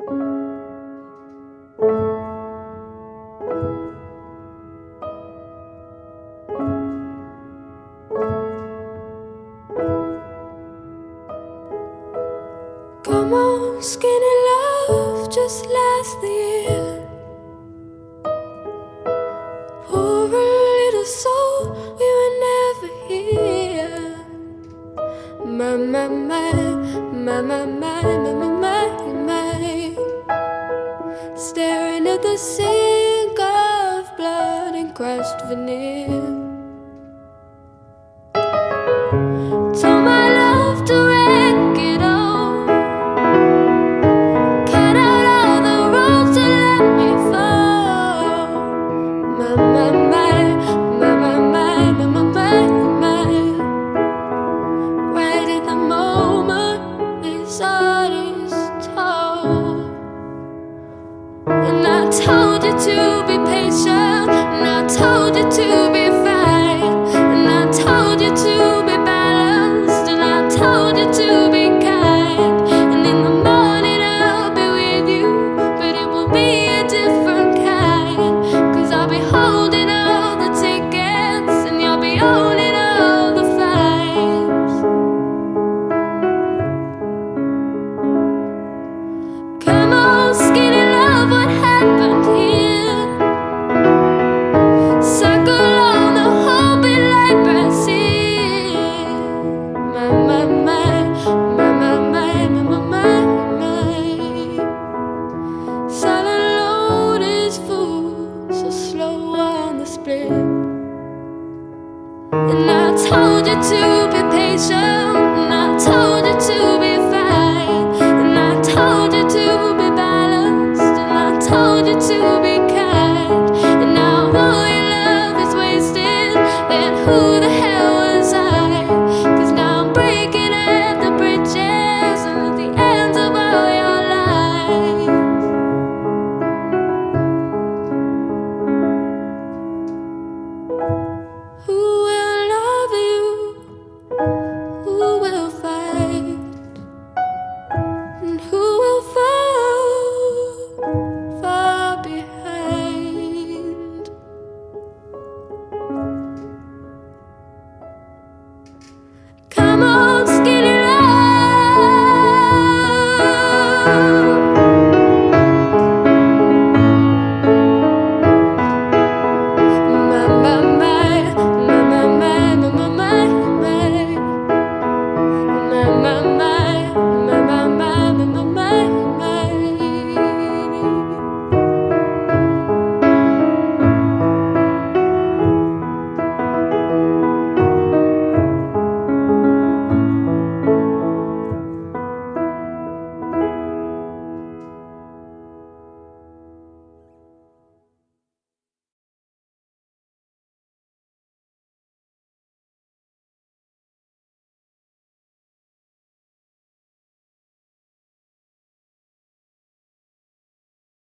Come on, skinny love, just last the year. Poor little soul, we were never here. My, my, my, my, my, my, my, my. Staring at the sink of blood and crushed veneer. to be patient. And i told you to be And I told you to be patient.